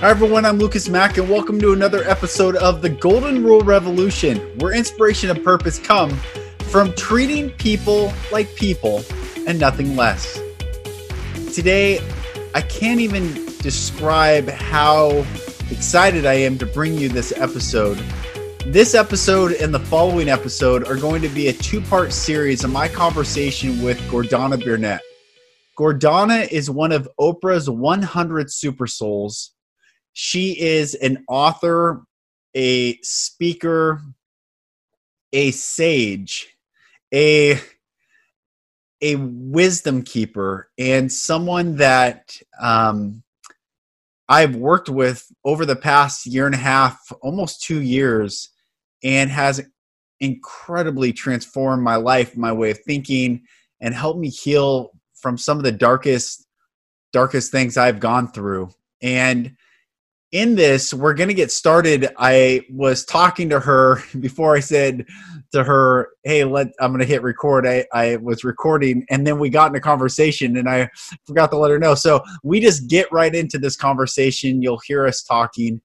Hi, everyone. I'm Lucas Mack, and welcome to another episode of the Golden Rule Revolution, where inspiration and purpose come from treating people like people and nothing less. Today, I can't even describe how excited I am to bring you this episode. This episode and the following episode are going to be a two part series of my conversation with Gordana Biernat. Gordana is one of Oprah's 100 super souls she is an author, a speaker, a sage, a a wisdom keeper, and someone that um, I've worked with over the past year and a half, almost two years, and has incredibly transformed my life, my way of thinking, and helped me heal from some of the darkest, darkest things I've gone through. And in this, we're going to get started. I was talking to her before I said to her, Hey, let, I'm going to hit record. I, I was recording and then we got in a conversation and I forgot to let her know. So we just get right into this conversation. You'll hear us talking.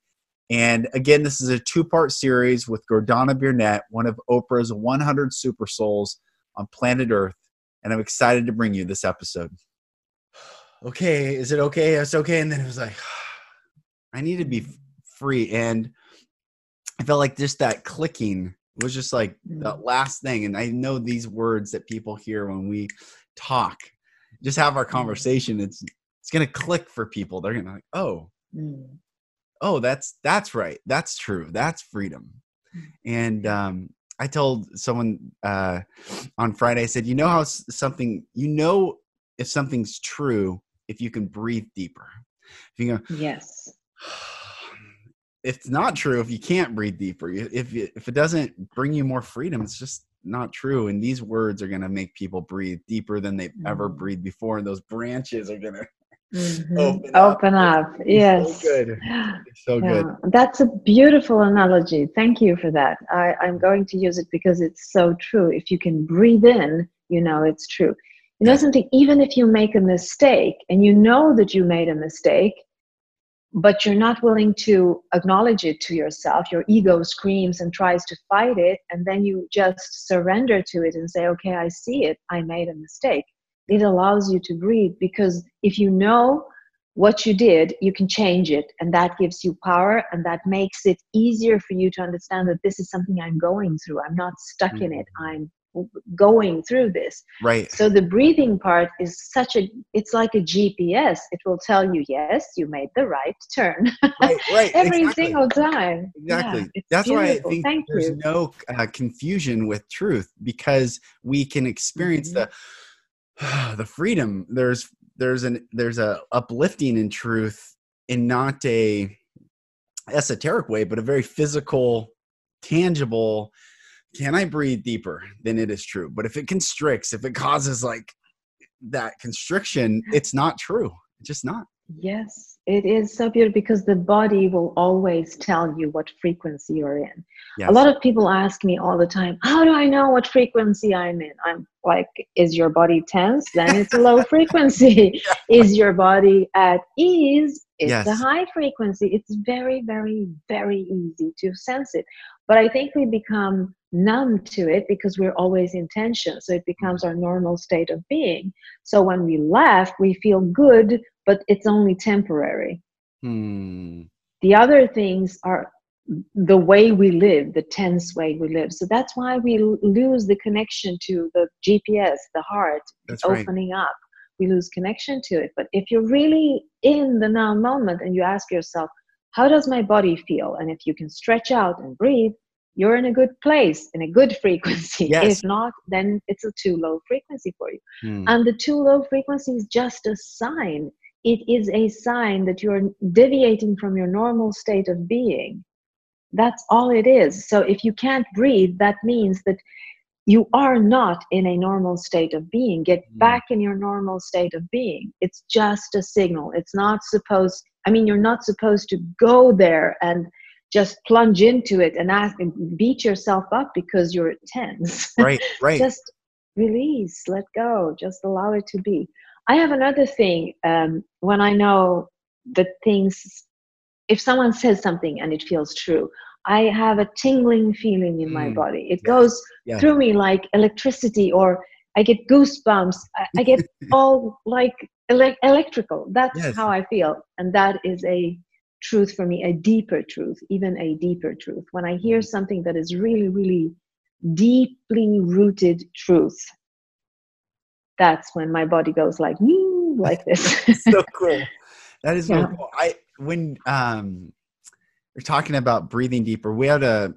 And again, this is a two part series with Gordana Biernat, one of Oprah's 100 super souls on planet Earth. And I'm excited to bring you this episode. Okay, is it okay? It's okay. And then it was like, I need to be free. And I felt like just that clicking was just like the mm. last thing. And I know these words that people hear when we talk, just have our mm. conversation. It's it's gonna click for people. They're gonna like, oh, mm. oh, that's that's right. That's true. That's freedom. And um, I told someone uh, on Friday, I said, you know how something, you know, if something's true, if you can breathe deeper. If you go, yes it's not true if you can't breathe deeper. If if it doesn't bring you more freedom, it's just not true. And these words are going to make people breathe deeper than they've mm-hmm. ever breathed before. And those branches are going to mm-hmm. open, open up. up. Yes. So good. so yeah. good. That's a beautiful analogy. Thank you for that. I, I'm going to use it because it's so true. If you can breathe in, you know it's true. You know something, even if you make a mistake and you know that you made a mistake, but you're not willing to acknowledge it to yourself. Your ego screams and tries to fight it, and then you just surrender to it and say, Okay, I see it. I made a mistake. It allows you to breathe because if you know what you did, you can change it, and that gives you power, and that makes it easier for you to understand that this is something I'm going through. I'm not stuck mm-hmm. in it. Mm-hmm. I'm going through this right so the breathing part is such a it's like a gps it will tell you yes you made the right turn right, right. every exactly. single time exactly yeah, that's beautiful. why i think Thank there's you. no uh, confusion with truth because we can experience mm-hmm. the the freedom there's there's an there's a uplifting in truth in not a esoteric way but a very physical tangible can I breathe deeper? Then it is true. But if it constricts, if it causes like that constriction, it's not true. It's just not. Yes, it is so beautiful because the body will always tell you what frequency you're in. Yes. A lot of people ask me all the time, How do I know what frequency I'm in? I'm like, Is your body tense? Then it's a low frequency. yeah. Is your body at ease? It's yes. a high frequency. It's very, very, very easy to sense it. But I think we become numb to it because we're always in tension. So it becomes our normal state of being. So when we laugh, we feel good, but it's only temporary. Hmm. The other things are the way we live, the tense way we live. So that's why we lose the connection to the GPS, the heart, that's opening right. up. We lose connection to it. But if you're really in the now moment and you ask yourself, how does my body feel? And if you can stretch out and breathe, you're in a good place in a good frequency yes. if not then it's a too low frequency for you hmm. and the too low frequency is just a sign it is a sign that you're deviating from your normal state of being that's all it is so if you can't breathe that means that you are not in a normal state of being get hmm. back in your normal state of being it's just a signal it's not supposed i mean you're not supposed to go there and just plunge into it and ask and beat yourself up because you're tense. Right, right. just release, let go, just allow it to be. I have another thing um, when I know that things if someone says something and it feels true, I have a tingling feeling in my mm. body. It yes. goes yeah. through me like electricity, or I get goosebumps. I, I get all like ele- electrical. That's yes. how I feel. And that is a truth for me, a deeper truth, even a deeper truth. When I hear something that is really, really deeply rooted truth, that's when my body goes like, like this. so cool. That is yeah. so cool. I when um we're talking about breathing deeper. We had a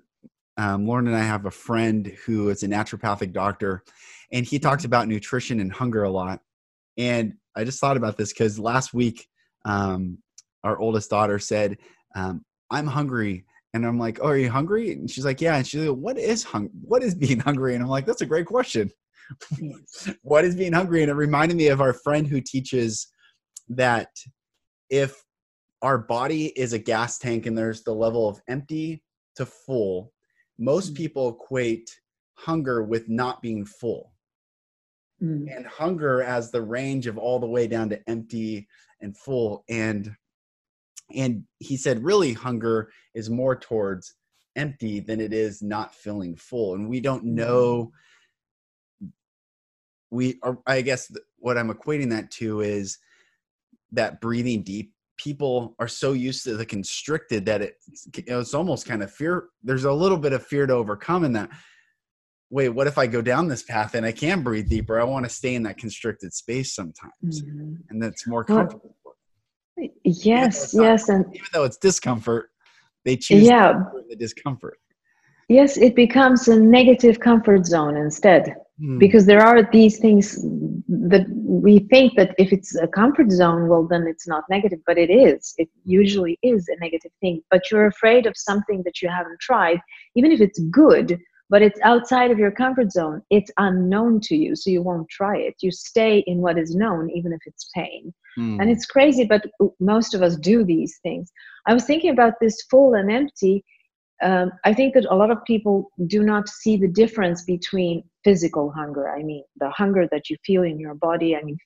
um, Lauren and I have a friend who is a naturopathic doctor, and he talks mm-hmm. about nutrition and hunger a lot. And I just thought about this because last week, um, our oldest daughter said, um, "I'm hungry," and I'm like, "Oh, are you hungry?" And she's like, "Yeah." And she's like, "What is hung? What is being hungry?" And I'm like, "That's a great question. what is being hungry?" And it reminded me of our friend who teaches that if our body is a gas tank and there's the level of empty to full, most mm. people equate hunger with not being full. Mm. And hunger as the range of all the way down to empty and full. And and he said really hunger is more towards empty than it is not feeling full. And we don't mm. know we are i guess what i'm equating that to is that breathing deep people are so used to the constricted that it, it's almost kind of fear there's a little bit of fear to overcome in that wait what if i go down this path and i can breathe deeper? I want to stay in that constricted space sometimes. Mm-hmm. and that's more comfortable. well, yes yes and even though it's discomfort they choose yeah. the discomfort. Yes it becomes a negative comfort zone instead mm. because there are these things that we think that if it's a comfort zone well then it's not negative but it is. It usually is a negative thing. But you're afraid of something that you haven't tried even if it's good but it's outside of your comfort zone. It's unknown to you so you won't try it. You stay in what is known even if it's pain. Mm. and it's crazy but most of us do these things. I was thinking about this full and empty um, I think that a lot of people do not see the difference between physical hunger. I mean, the hunger that you feel in your body, I mean,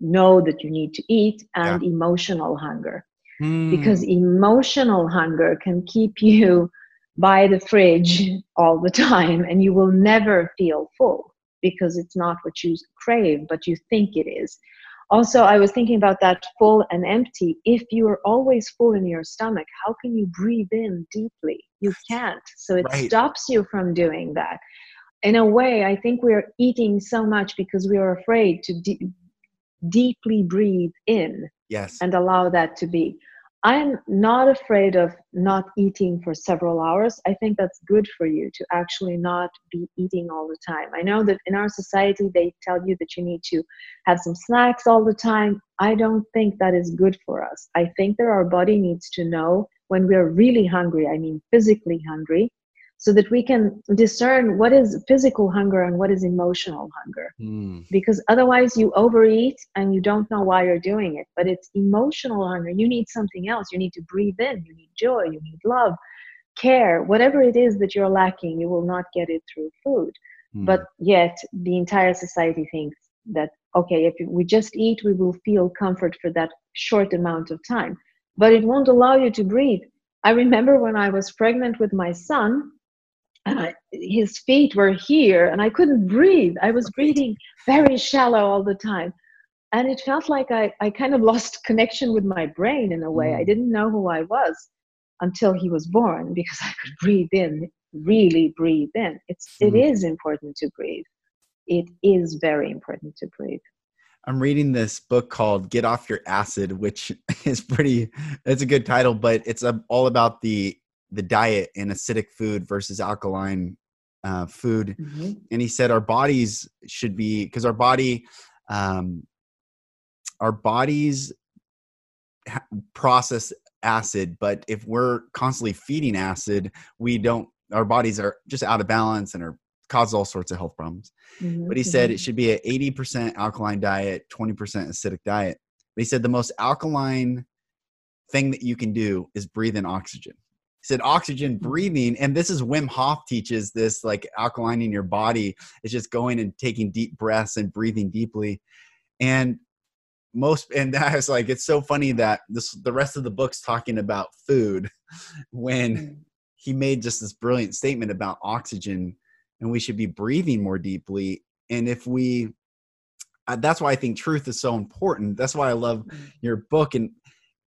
know that you need to eat, and yeah. emotional hunger. Mm. Because emotional hunger can keep you by the fridge all the time, and you will never feel full because it's not what you crave, but you think it is also i was thinking about that full and empty if you are always full in your stomach how can you breathe in deeply you can't so it right. stops you from doing that in a way i think we're eating so much because we are afraid to de- deeply breathe in yes and allow that to be I'm not afraid of not eating for several hours. I think that's good for you to actually not be eating all the time. I know that in our society, they tell you that you need to have some snacks all the time. I don't think that is good for us. I think that our body needs to know when we're really hungry, I mean, physically hungry, so that we can discern what is physical hunger and what is emotional hunger. Mm. Because otherwise, you overeat and you don't know why you're doing it. But it's emotional hunger. You need something else. You need to breathe in. You need joy. You need love, care. Whatever it is that you're lacking, you will not get it through food. Mm. But yet, the entire society thinks that, okay, if we just eat, we will feel comfort for that short amount of time. But it won't allow you to breathe. I remember when I was pregnant with my son, and I, his feet were here and i couldn't breathe. I was breathing very shallow all the time. And it felt like i, I kind of lost connection with my brain in a way. Mm. i didn't know who i was until he was born because i could breathe in really breathe in. It's mm. it is important to breathe. It is very important to breathe I'm reading this book called Get Off Your Acid, which is pretty, it's a good title, but it's all about the the diet and acidic food versus alkaline uh, food. Mm-hmm. And he said our bodies should be because our body, um, our bodies ha- process acid, but if we're constantly feeding acid, we don't. Our bodies are just out of balance and are cause all sorts of health problems. Mm-hmm. But he said it mm-hmm. should be an 80% alkaline diet, 20% acidic diet. But he said the most alkaline thing that you can do is breathe in oxygen He said oxygen mm-hmm. breathing and this is wim hof teaches this like alkalining your body is just going and taking deep breaths and breathing deeply and most and that is like it's so funny that this the rest of the book's talking about food when mm. he made just this brilliant statement about oxygen and we should be breathing more deeply and if we uh, that's why i think truth is so important that's why i love mm. your book and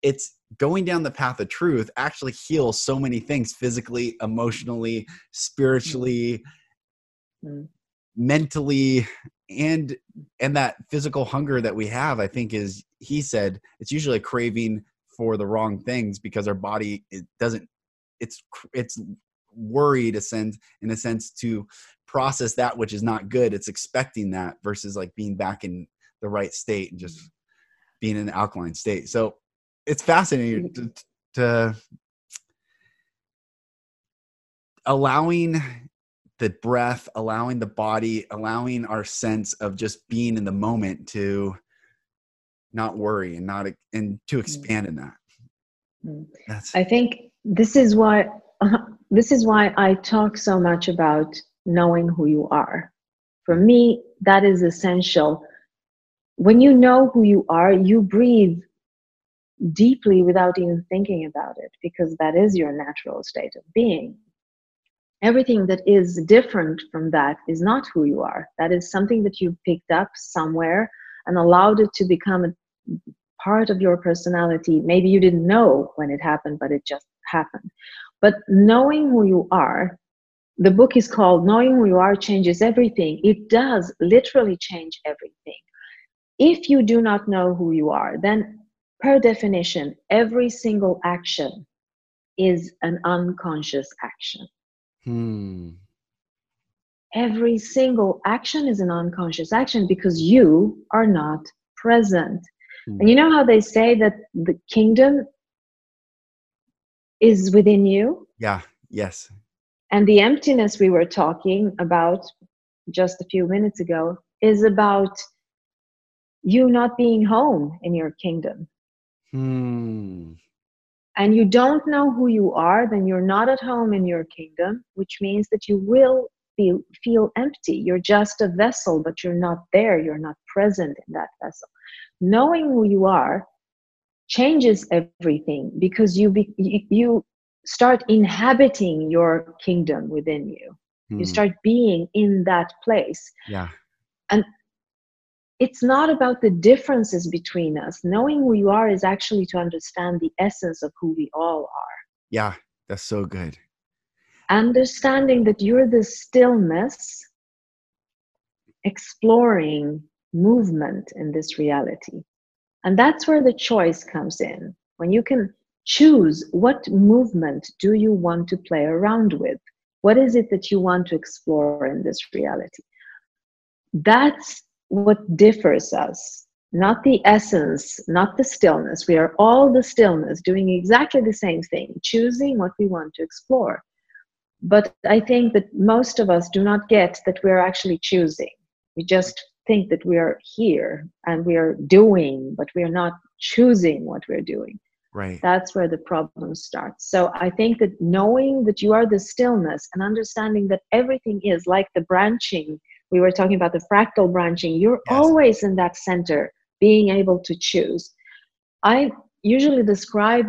it's going down the path of truth actually heals so many things physically emotionally spiritually mm. mentally and and that physical hunger that we have i think is he said it's usually a craving for the wrong things because our body it doesn't it's it's worried a sense in a sense to process that which is not good it's expecting that versus like being back in the right state and just being in an alkaline state so it's fascinating mm-hmm. to, to allowing the breath, allowing the body, allowing our sense of just being in the moment to not worry and not and to mm. expand in that. Mm. That's, I think this is why this is why I talk so much about knowing who you are. For me, that is essential. When you know who you are, you breathe deeply without even thinking about it because that is your natural state of being everything that is different from that is not who you are. That is something that you picked up somewhere and allowed it to become a part of your personality. Maybe you didn't know when it happened, but it just happened. But knowing who you are, the book is called Knowing Who You Are Changes Everything. It does literally change everything. If you do not know who you are, then per definition, every single action is an unconscious action. Hmm. Every single action is an unconscious action because you are not present. Hmm. And you know how they say that the kingdom is within you? Yeah, yes. And the emptiness we were talking about just a few minutes ago is about you not being home in your kingdom. Hmm and you don't know who you are, then you're not at home in your kingdom, which means that you will feel, feel empty. You're just a vessel, but you're not there. You're not present in that vessel. Knowing who you are changes everything because you, be, you start inhabiting your kingdom within you. You hmm. start being in that place. Yeah. And it's not about the differences between us. Knowing who you are is actually to understand the essence of who we all are. Yeah, that's so good. Understanding that you're the stillness, exploring movement in this reality. And that's where the choice comes in. When you can choose what movement do you want to play around with? What is it that you want to explore in this reality? That's what differs us, not the essence, not the stillness. We are all the stillness, doing exactly the same thing, choosing what we want to explore. But I think that most of us do not get that we're actually choosing. We just think that we are here and we are doing, but we are not choosing what we're doing. Right. That's where the problem starts. So I think that knowing that you are the stillness and understanding that everything is like the branching we were talking about the fractal branching you're yes. always in that center being able to choose i usually describe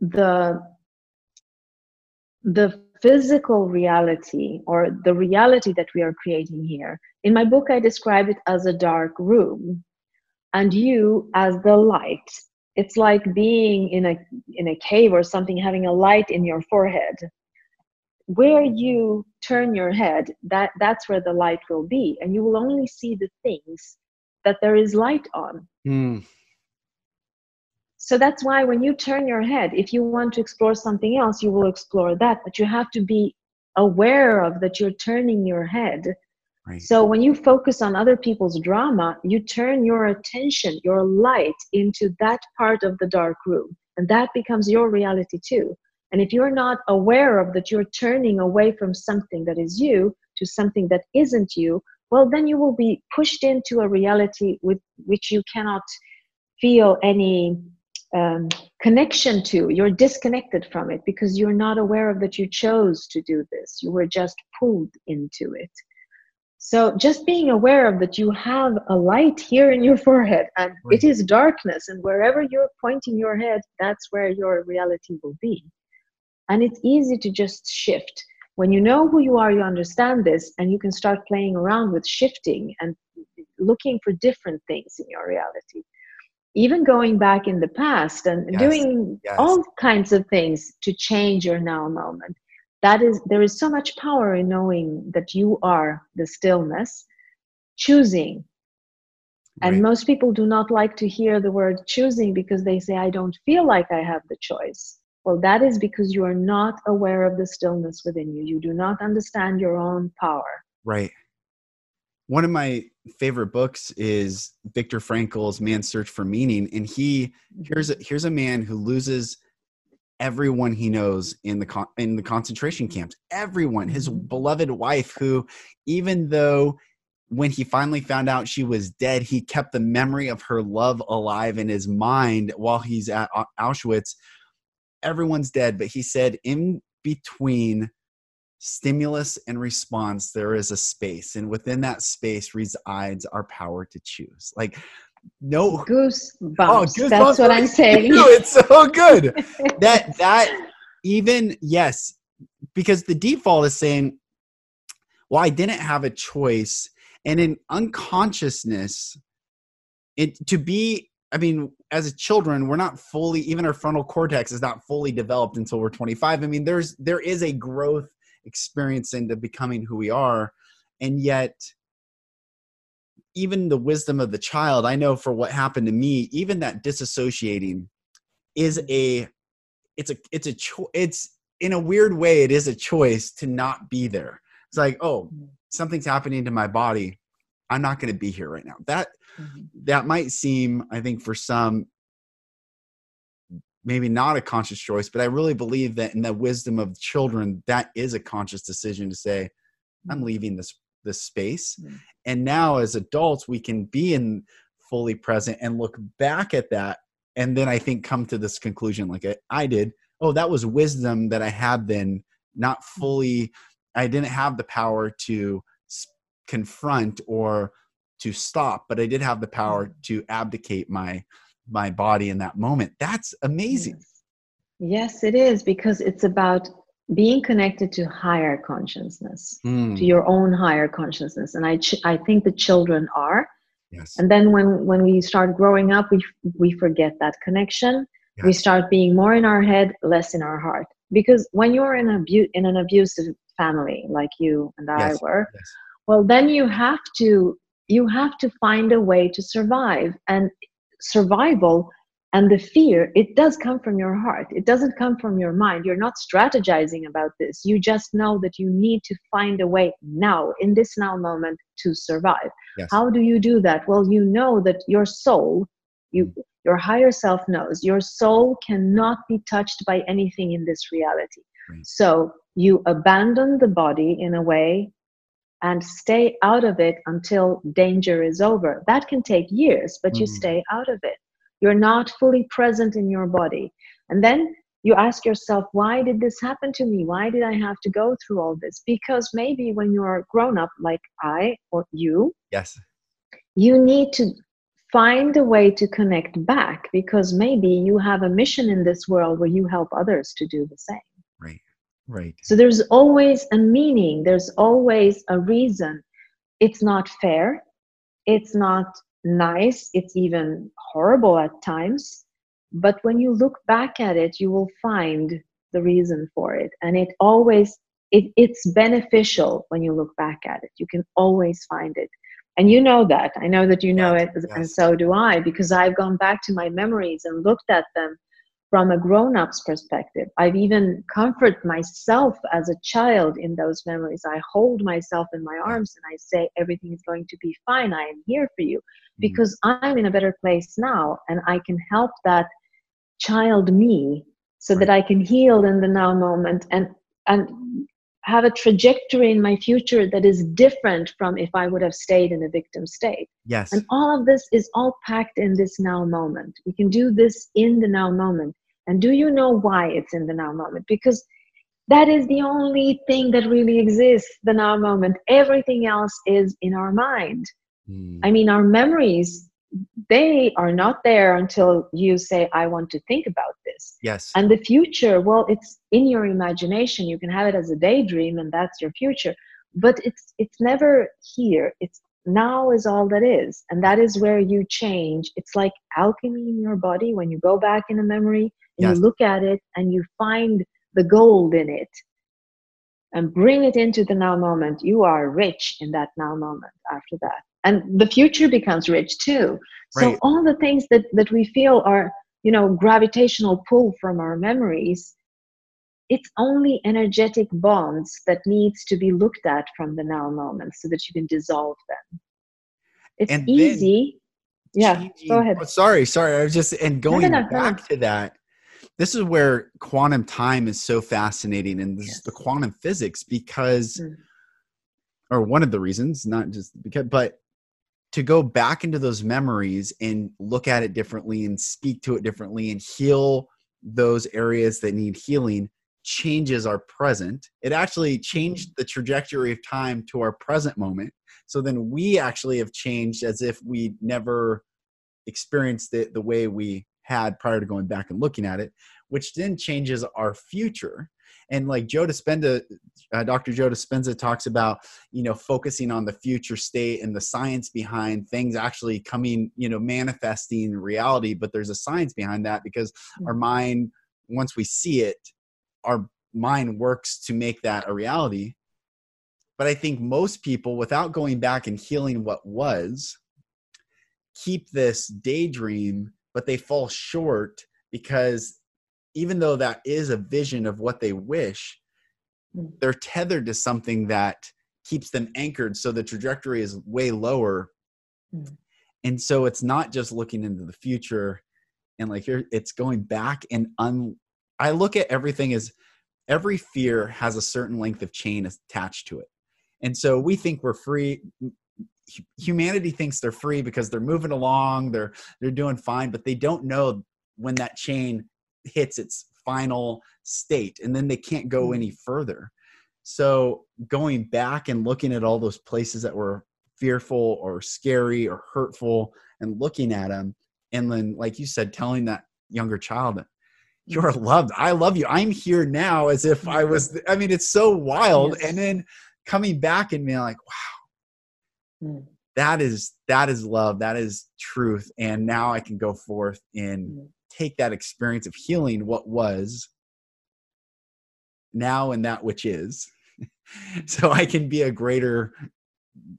the the physical reality or the reality that we are creating here. In my book i describe it as a dark room and you as the light. It's like being in a in a cave or something having a light in your forehead. Where you turn your head that that's where the light will be and you will only see the things that there is light on. Mm. So that's why when you turn your head if you want to explore something else you will explore that but you have to be aware of that you're turning your head right. so when you focus on other people's drama you turn your attention your light into that part of the dark room and that becomes your reality too and if you're not aware of that, you're turning away from something that is you to something that isn't you, well, then you will be pushed into a reality with which you cannot feel any um, connection to. You're disconnected from it because you're not aware of that you chose to do this. You were just pulled into it. So just being aware of that you have a light here in your forehead and right. it is darkness, and wherever you're pointing your head, that's where your reality will be. And it's easy to just shift. When you know who you are, you understand this, and you can start playing around with shifting and looking for different things in your reality. Even going back in the past and yes. doing yes. all kinds of things to change your now moment that is there is so much power in knowing that you are the stillness choosing and right. most people do not like to hear the word choosing because they say i don't feel like i have the choice well that is because you are not aware of the stillness within you you do not understand your own power right one of my favorite books is Viktor Frankl's Man's Search for Meaning and he mm-hmm. here's a, here's a man who loses everyone he knows in the con- in the concentration camps everyone his mm-hmm. beloved wife who even though when he finally found out she was dead he kept the memory of her love alive in his mind while he's at Auschwitz everyone's dead but he said in between stimulus and response there is a space and within that space resides our power to choose like no goosebumps. Oh, goosebumps. That's what I'm saying. it's so good. that that even yes, because the default is saying, "Well, I didn't have a choice," and in unconsciousness, it to be. I mean, as a children, we're not fully. Even our frontal cortex is not fully developed until we're 25. I mean, there's there is a growth experience into becoming who we are, and yet even the wisdom of the child i know for what happened to me even that disassociating is a it's a it's a cho- it's in a weird way it is a choice to not be there it's like oh mm-hmm. something's happening to my body i'm not going to be here right now that mm-hmm. that might seem i think for some maybe not a conscious choice but i really believe that in the wisdom of children that is a conscious decision to say i'm mm-hmm. leaving this this space mm-hmm and now as adults we can be in fully present and look back at that and then i think come to this conclusion like i did oh that was wisdom that i had then not fully i didn't have the power to confront or to stop but i did have the power mm. to abdicate my my body in that moment. That's amazing. Yes, yes it is because it's about being connected to higher consciousness mm. to your own higher consciousness. And i ch- i think the children are. Yes. And then when when we start growing up we we forget that connection. Yes. we start being more in our head less in our heart. Because when you're in a abu- in an abusive family like you and i yes. were well then you have to you have to find a way to survive. And survival and the fear, it does come from your heart. It doesn't come from your mind. You're not strategizing about this. You just know that you need to find a way now, in this now moment, to survive. Yes. How do you do that? Well, you know that your soul, you, mm. your higher self knows, your soul cannot be touched by anything in this reality. Right. So you abandon the body in a way and stay out of it until danger is over. That can take years, but mm. you stay out of it you're not fully present in your body. And then you ask yourself, why did this happen to me? Why did I have to go through all this? Because maybe when you're grown up, like I or you, yes, you need to find a way to connect back because maybe you have a mission in this world where you help others to do the same. Right, right. So there's always a meaning, there's always a reason. It's not fair, it's not nice, it's even horrible at times. But when you look back at it, you will find the reason for it. And it always, it, it's beneficial when you look back at it. You can always find it. And you know that. I know that you know it, yes. and so do I, because I've gone back to my memories and looked at them from a grown-up's perspective i've even comfort myself as a child in those memories i hold myself in my arms and i say everything is going to be fine i am here for you mm-hmm. because i'm in a better place now and i can help that child me so that i can heal in the now moment and and have a trajectory in my future that is different from if I would have stayed in a victim state. Yes. And all of this is all packed in this now moment. We can do this in the now moment. And do you know why it's in the now moment? Because that is the only thing that really exists the now moment. Everything else is in our mind. Mm. i mean our memories they are not there until you say i want to think about this. Yes. And the future well it's in your imagination. You can have it as a daydream and that's your future. But it's it's never here. It's now is all that is. And that is where you change. It's like alchemy in your body. When you go back in a memory yes. you look at it and you find the gold in it and bring it into the now moment, you are rich in that now moment after that. And the future becomes rich too. So right. all the things that, that we feel are, you know, gravitational pull from our memories, it's only energetic bonds that needs to be looked at from the now moment so that you can dissolve them. It's and easy. Yeah, changing, go ahead. Oh, sorry, sorry. I was just and going no, no, no, back to that this is where quantum time is so fascinating and this yes. is the quantum physics because mm. or one of the reasons not just because but to go back into those memories and look at it differently and speak to it differently and heal those areas that need healing changes our present it actually changed mm-hmm. the trajectory of time to our present moment so then we actually have changed as if we never experienced it the way we had prior to going back and looking at it, which then changes our future. And like Joe Dispenza, uh, Dr. Joe Dispenza talks about, you know, focusing on the future state and the science behind things actually coming, you know, manifesting reality. But there's a science behind that because our mm-hmm. mind, once we see it, our mind works to make that a reality. But I think most people, without going back and healing what was, keep this daydream but they fall short because even though that is a vision of what they wish, hmm. they're tethered to something that keeps them anchored. So the trajectory is way lower. Mm. And so it's not just looking into the future and like you're, it's going back and un, I look at everything as every fear has a certain length of chain attached to it. And so we think we're free humanity thinks they're free because they're moving along they're they're doing fine but they don't know when that chain hits its final state and then they can't go any mm. further. So going back and looking at all those places that were fearful or scary or hurtful and looking at them and then like you said telling that younger child you're mm. loved. I love you. I'm here now as if i was i mean it's so wild and then coming back and being like wow Mm. That is that is love. That is truth. And now I can go forth and mm. take that experience of healing what was now and that which is. so I can be a greater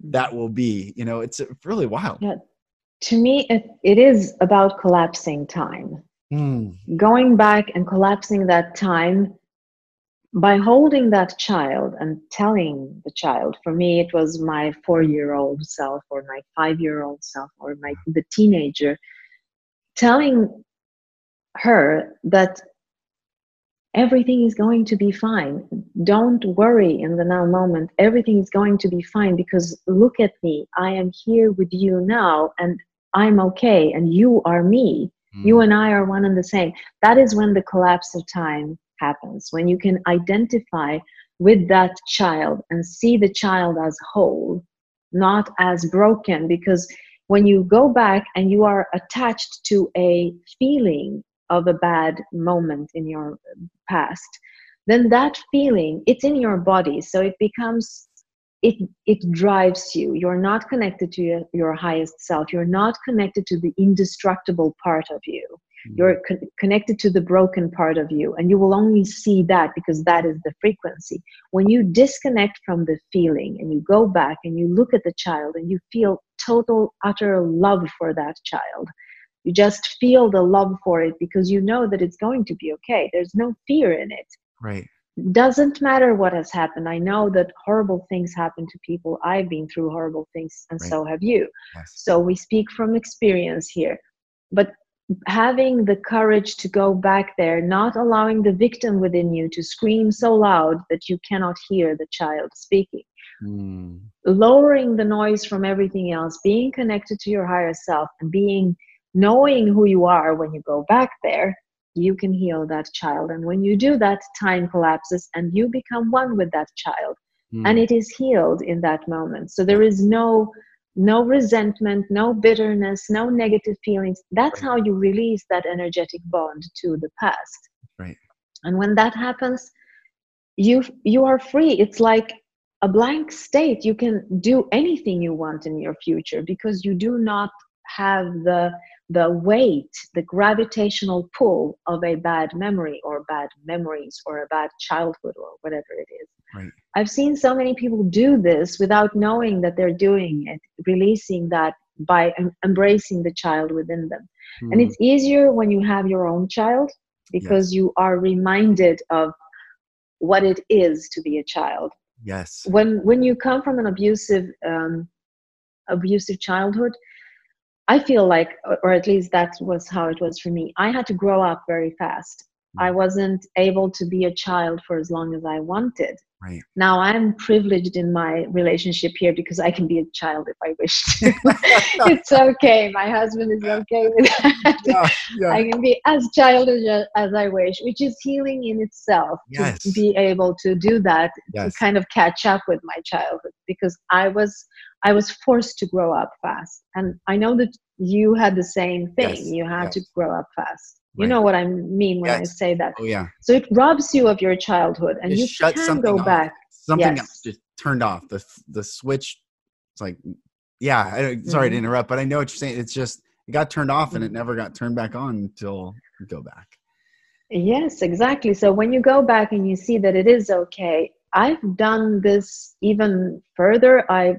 that will be. You know, it's really wild. Yeah. To me, it, it is about collapsing time. Mm. Going back and collapsing that time by holding that child and telling the child for me it was my four year old self or my five year old self or my the teenager telling her that everything is going to be fine. Don't worry in the now moment. Everything is going to be fine because look at me. I am here with you now and i'm okay and you are me. Mm. you and i are one and the same. That is when the collapse of time happens. When you can identify with that child and see the child as whole not as broken because when you go back and you are attached to a feeling of a bad moment in your past then that feeling it's in your body. So it becomes it it drives you. You're not connected to your, your highest self. You're not connected to the indestructible part of you Mm. you're con- connected to the broken part of you and you will only see that because that is the frequency. When you disconnect from the feeling and you go back and you look at the child and you feel total utter love for that child you just feel the love for it because you know that it's going to be okay. There's no fear in it. Right. Doesn't matter what has happened. I know that horrible things happen to people. I've been through horrible things and right. so have you. Yes. so we speak from experience here. But having the courage to go back there, not allowing the victim within you to scream so loud that you cannot hear the child speaking. Mm. Lowering the noise from everything else, being connected to your higher self, and being knowing who you are when you go back there, you can heal that child. And when you do that, time collapses and you become one with that child. Mm. And it is healed in that moment. So there is no no resentment, no bitterness, no negative feelings. That's right. how you release that energetic bond to the past. Right. And when that happens, you you are free. It's like a blank state. You can do anything you want in your future because you do not have the the weight, the gravitational pull of a bad memory or bad memories or a bad childhood or whatever it is. Right. I've seen so many people do this without knowing that they're doing it, releasing that by embracing the child within them. Mm. And it's easier when you have your own child because yes. you are reminded of what it is to be a child. Yes. When when you come from an abusive um, abusive childhood, I feel like, or at least that was how it was for me. I had to grow up very fast. I mm. wasn't able to be a child for as long as I wanted. Right. Now I'm privileged in my relationship here because I can be a child if I wish to. it's okay. My husband is okay with that. Yeah, yeah. I can be as childish as I wish, which is healing in itself yes. to be able to do that yes. to kind of catch up with my childhood because I was I was forced to grow up fast. And I know that you had the same thing. Yes. You had to grow up fast. You know what I mean when yes. I say that. Oh yeah. So it robs you of your childhood, and you can go off. back. Something yes. just turned off. The the switch. It's like, yeah. I, sorry mm-hmm. to interrupt, but I know what you're saying. It's just it got turned off, and it mm-hmm. never got turned back on until you go back. Yes, exactly. So when you go back and you see that it is okay, I've done this even further. I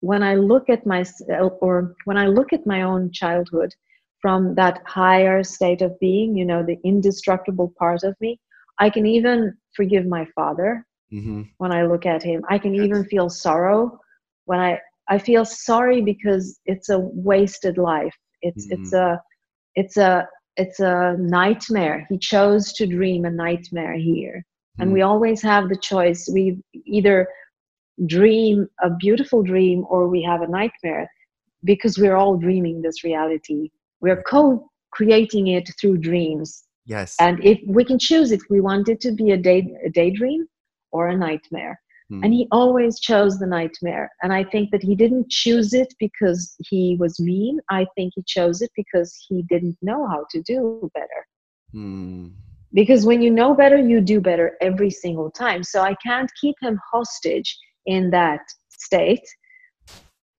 when I look at myself or when I look at my own childhood from that higher state of being, you know, the indestructible part of me, I can even forgive my father mm-hmm. when I look at him. I can yes. even feel sorrow when I I feel sorry because it's a wasted life. It's mm-hmm. it's a it's a it's a nightmare. He chose to dream a nightmare here. Mm-hmm. And we always have the choice. We either dream a beautiful dream or we have a nightmare because we're all dreaming this reality we're co-creating it through dreams. Yes. And if we can choose if we want it to be a day a daydream or a nightmare. Hmm. and he always chose the nightmare. And i think that he didn't choose it because he was mean. I think he chose it because he didn't know how to do better. Hmm. because when you know better you do better every single time. So i can't keep him hostage in that state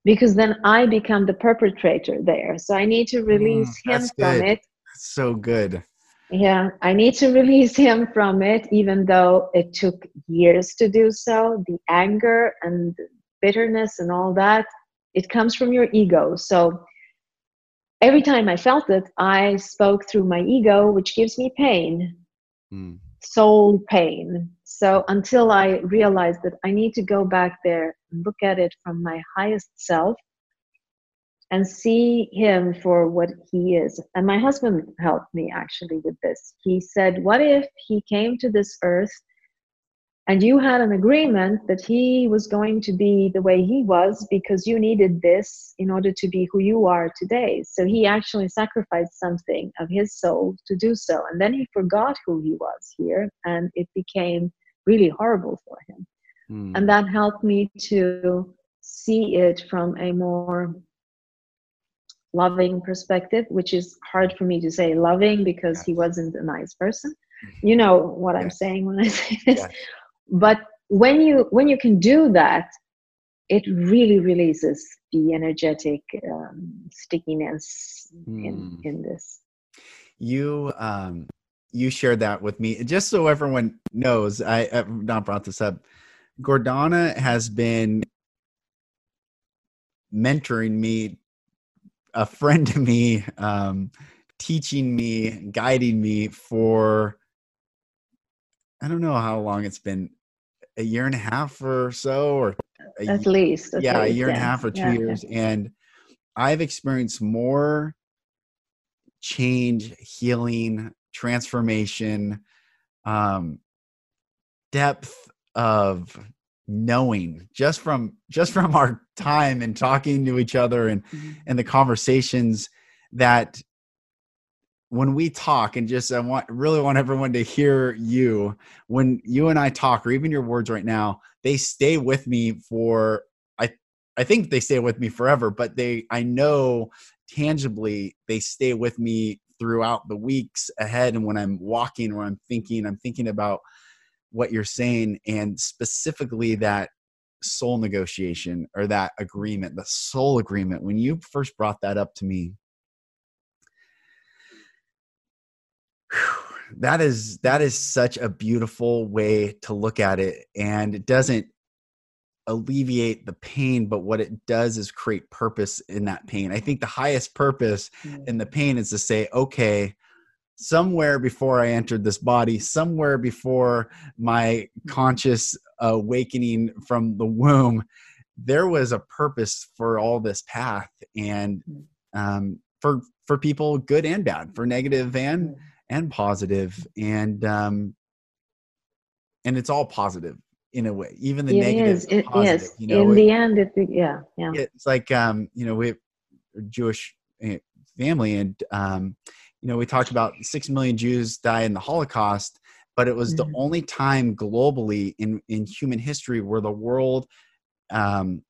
because then I become the perpetrator there. So I need to mm, release mm, him from good. it. That's so good. Yeah, I need to release him from it, even though it took years to do so. The anger and bitterness and all that, it comes from your ego. So every time I felt it, I spoke through my ego, which gives me pain, mm. soul pain. So until I realized that I need to go back there and look at it from my highest self and see him for what he is. And my husband helped me actually with this. He said, What if he came to this earth and you had an agreement that he was going to be the way he was because you needed this in order to be who you are today? So he actually sacrificed something of his soul to do so. And then he forgot who he was here and it became really horrible for him. Mm. And that helped me to see it from a more loving perspective, which is hard for me to say loving because yes. he wasn't a nice person. Mm-hmm. You know what yes. I'm saying when I say this. Yes. But when you when you can do that, it really releases the energetic um, stickiness mm. in hmm. in this. You um, you shared that with me just so everyone knows. I, I've not brought this up. Gordana has been mentoring me, a friend to me, um, teaching me, guiding me for I don't know how long it's been a year and a half or so, or at least yeah, least, a year yeah. and a half or two yeah, years, yeah. and I've experienced more change, healing, transformation, um, depth of knowing just from just from our time and talking to each other and mm-hmm. and the conversations that when we talk and just I want really want everyone to hear you when you and I talk or even your words right now they stay with me for I I think they stay with me forever but they I know tangibly they stay with me throughout the weeks ahead and when I'm walking or I'm thinking I'm thinking about what you're saying and specifically that soul negotiation or that agreement the soul agreement. When you first brought that up to me that is that is such a beautiful way to look at it and it doesn't alleviate the pain but what it does is create purpose in that pain i think the highest purpose mm. in the pain is to say okay somewhere before i entered this body somewhere before my mm. conscious awakening from the womb there was a purpose for all this path and mm. um, for for people good and bad for negative and and positive and um and it's all positive in a way even the it negative is. It, positive, yes you know in it, the end it yeah yeah it's like um you know we have jewish eh, family and um you know we talked about six million jews die in the holocaust but it was mm-hmm. the only time globally in in human history where the world um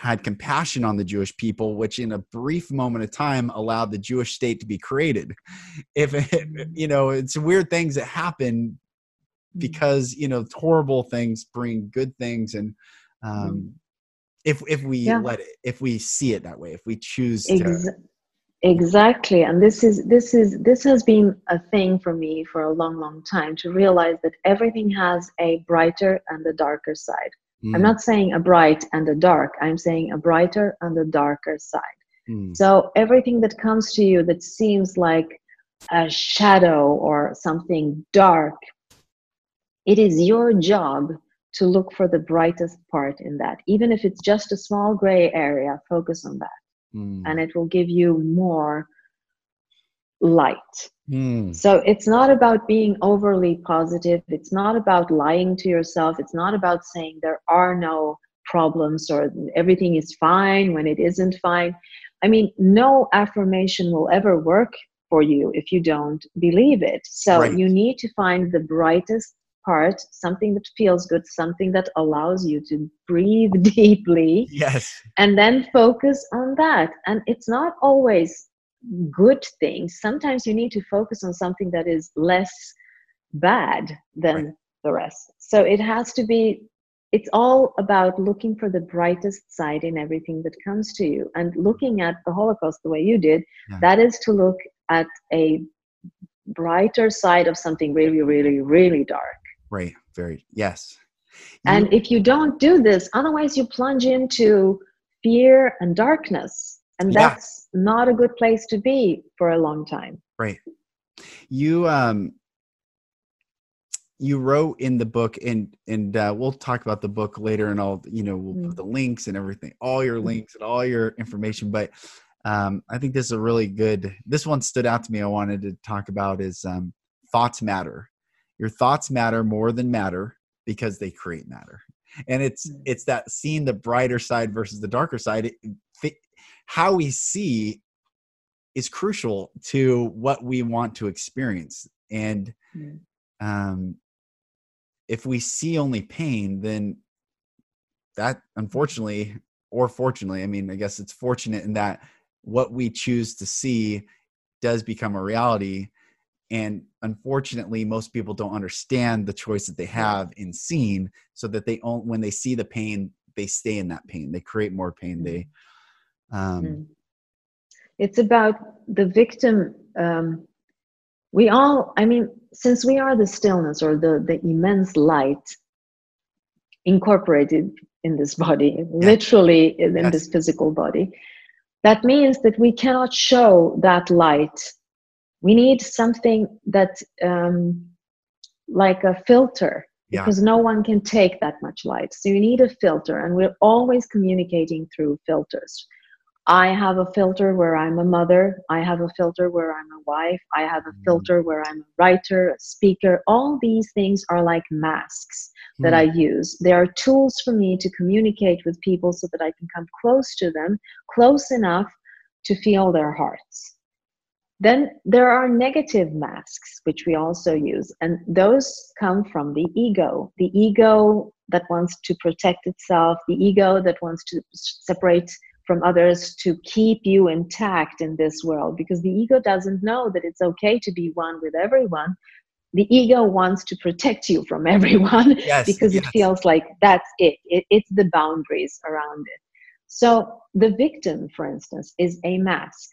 had compassion on the Jewish people, which in a brief moment of time allowed the Jewish state to be created. If it, you know, it's weird things that happen. Because you know horrible things bring good things, and um, mm-hmm. if if we yeah. let it, if we see it that way, if we choose Ex- Exactly, and this is this is this has been a thing for me for a long, long time to realize that everything has a brighter and a darker side Mm. I'm not saying a bright and a dark, I'm saying a brighter and a darker side. Mm. So everything that comes to you that seems like a shadow or something dark, it is your job to look for the brightest part in that. Even if it's just a small gray area, focus on that. Mm. And it will give you more light. Mm. So it's not about being overly positive. It's not about lying to yourself. It's not about saying there are no problems or everything is fine when it isn't fine. I mean, no affirmation will ever work for you if you don't believe it. So right. you need to find the brightest part, something that feels good, something that allows you to breathe deeply. Yes. And then focus on that. And it's not always good things sometimes you need to focus on something that is less bad than right. the rest so it has to be it's all about looking for the brightest side in everything that comes to you and looking at the holocaust the way you did yeah. that is to look at a brighter side of something really really really dark right very yes you, and if you don't do this otherwise you plunge into fear and darkness and that's yeah. not a good place to be for a long time right you um you wrote in the book and and uh, we'll talk about the book later and all you know we'll mm. put the links and everything all your mm. links and all your information but um, i think this is a really good this one stood out to me i wanted to talk about is um, thoughts matter your thoughts matter more than matter because they create matter and it's mm. it's that seeing the brighter side versus the darker side it, how we see is crucial to what we want to experience and mm. um, if we see only pain then that unfortunately or fortunately i mean i guess it's fortunate in that what we choose to see does become a reality and unfortunately most people don't understand the choice that they have in seeing so that they when they see the pain they stay in that pain they create more pain they um, mm. it's about the victim. Um, we all, I mean, since we are the stillness or the, the immense light incorporated in this body, yeah. literally in, yes. this physical body, that means that we cannot show that light. We need something that, um, like a filter, yeah. because no one can take that much light. So you need a filter, and we're always communicating through filters. I have a filter where I'm a mother. I have a filter where I'm a wife. I have a mm. filter where I'm a writer, a speaker. All these things are like masks that mm. I use. They are tools for me to communicate with people so that I can come close to them, close enough to feel their hearts. Then there are negative masks, which we also use, and those come from the ego. The ego that wants to protect itself, the ego that wants to separate from others to keep you intact in this world, because the ego doesn't know that it's okay to be one with everyone. The ego wants to protect you from everyone yes, because yes. it feels like that's it. it. It's the boundaries around it. So the victim, for instance, is a mask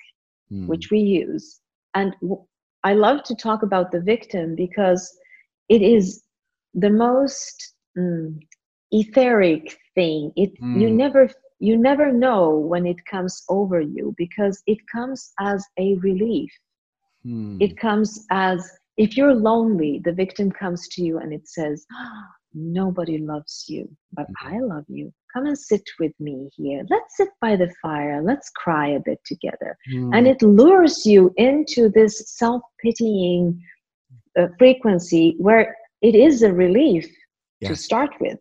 mm. which we use. And I love to talk about the victim because it is the most mm, etheric thing. It mm. you never you never know when it comes over you because it comes as a relief. Mm. It comes as if you're lonely, the victim comes to you and it says, oh, Nobody loves you, but. I love you come and sit with me here. Let's sit by the fire. Let's cry a bit together. Mm. And it lures you into this self pitying uh, frequency where it is a relief yeah. to start with.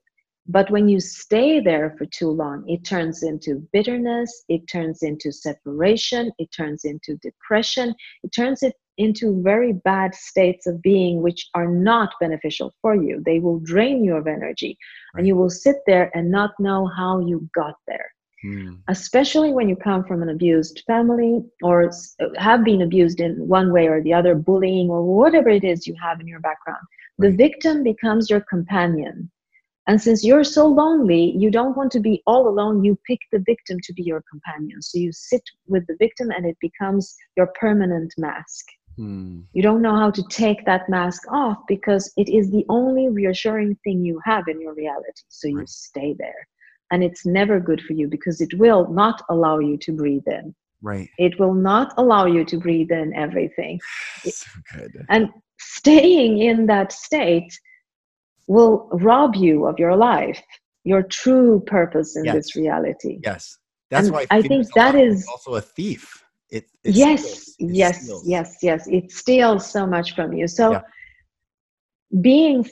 But when you stay there for too long, it turns into bitterness, it turns into separation, it turns into depression, it turns it into very bad states of being which are not beneficial for you. They will drain you of energy, right. and you will sit there and not know how you got there. Mm. Especially when you come from an abused family or have been abused in one way or the other, bullying or whatever it is you have in your background. Right. The victim becomes your companion. And since you're so lonely, you don't want to be all alone. You pick the victim to be your companion. So you sit with the victim and it becomes your permanent mask. Hmm. You don't know how to take that mask off because it is the only reassuring thing you have in your reality. So you right. stay there. And it's never good for you because it will not allow you to breathe in. Right. It will not allow you to breathe in everything. so good. And staying in that state will rob you of your life, your true purpose in yes. this reality. Yes. That's and why I think that is also a thief it, it yes steals, it yes steals. yes yes it steals so much from you so yeah. being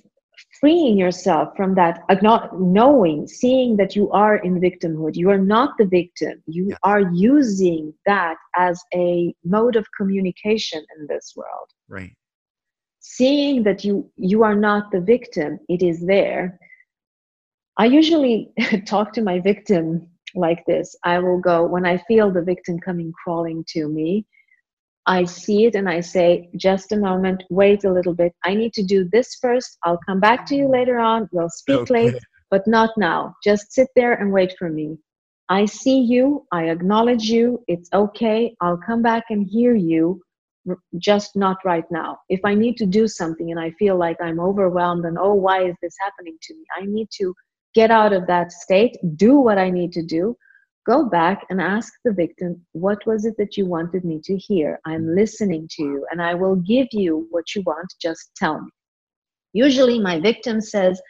freeing yourself from that uh, knowing seeing that you are in victimhood you are not the victim you yeah. are using that as a mode of communication in this world right seeing that you you are not the victim it is there i usually talk to my victim like this. I will go, when I feel the victim coming crawling to me, I see it and I say, just a moment, wait a little bit. I need to do this first. I'll come back to you later on. We'll speak okay. later, but not now. Just sit there and wait for me. I see you. I acknowledge you. It's okay. I'll come back and hear you, just not right now. If I need to do something and I feel like I'm overwhelmed and, oh, why is this happening to me? I need to get out of that state, do what I need to do, go back and ask the victim, What was it that you wanted me to hear? I'm listening to you and I will give you what you want, just tell me. Usually, my victim says,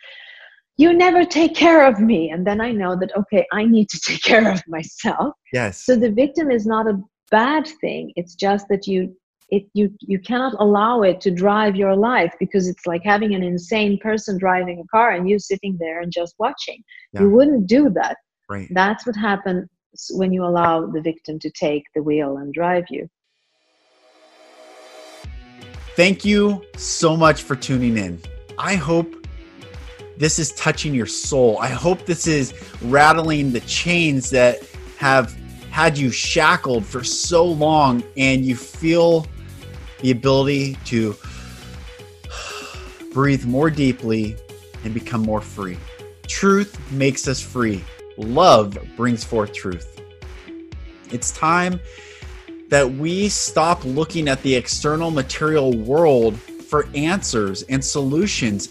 you never take care of me. And then i know that okay i need to take care of myself. Yes. So the victim is not a bad thing. It's just that you it you you cannot allow it to drive your life because it's like having an insane person driving a car and you sitting there and just watching. Yeah. you wouldn't do that. Right. That's what happens when you allow the victim to take the wheel and drive you. Thank you so much for tuning in. I hope this is touching your soul. I hope this is rattling the chains that have had you shackled for so long and you feel the ability to breathe more deeply and become more free. Truth makes us free. Love brings forth truth. It's time that we stop looking at the external material world for answers and solutions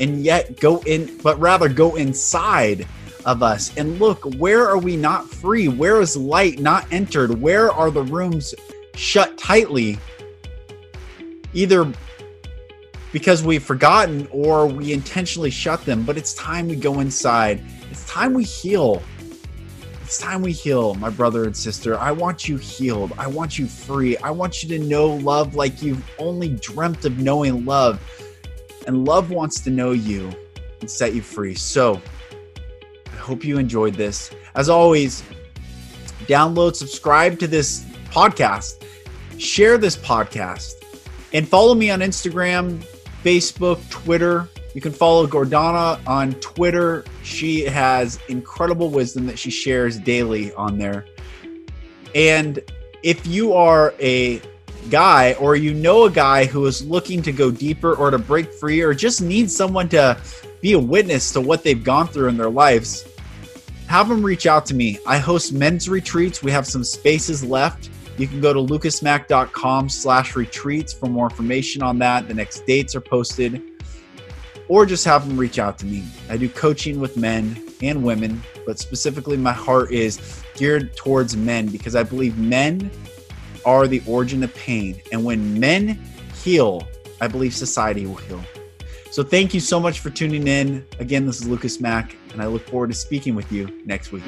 and yet go in, but rather go inside of us and look where are we not free? Where is light not entered? Where are the rooms shut tightly either because we've forgotten or we intentionally shut them. But it's time we go inside. It's time we heal. It's time we heal, my brother and sister. I want you healed. I want you free. I want you to know love like you've only dreamt of knowing love. And love wants to know you and set you free. So I hope you enjoyed this. As always, download, subscribe to this podcast share this podcast and follow me on Instagram, Facebook, Twitter. You can follow Gordana on Twitter. She has incredible wisdom that she shares daily on there. And if you are a guy or you know a guy who is looking to go deeper or to break free or just needs someone to be a witness to what they've gone through in their lives, have them reach out to me. I host men's retreats. We have some spaces left. You can go to lucasmack.com slash retreats for more information on that. The next dates are posted. Or just have them reach out to me. I do coaching with men and women, but specifically my heart is geared towards men because I believe men are the origin of pain. And when men heal, I believe society will heal. So thank you so much for tuning in. Again, this is Lucas Mack, and I look forward to speaking with you next week.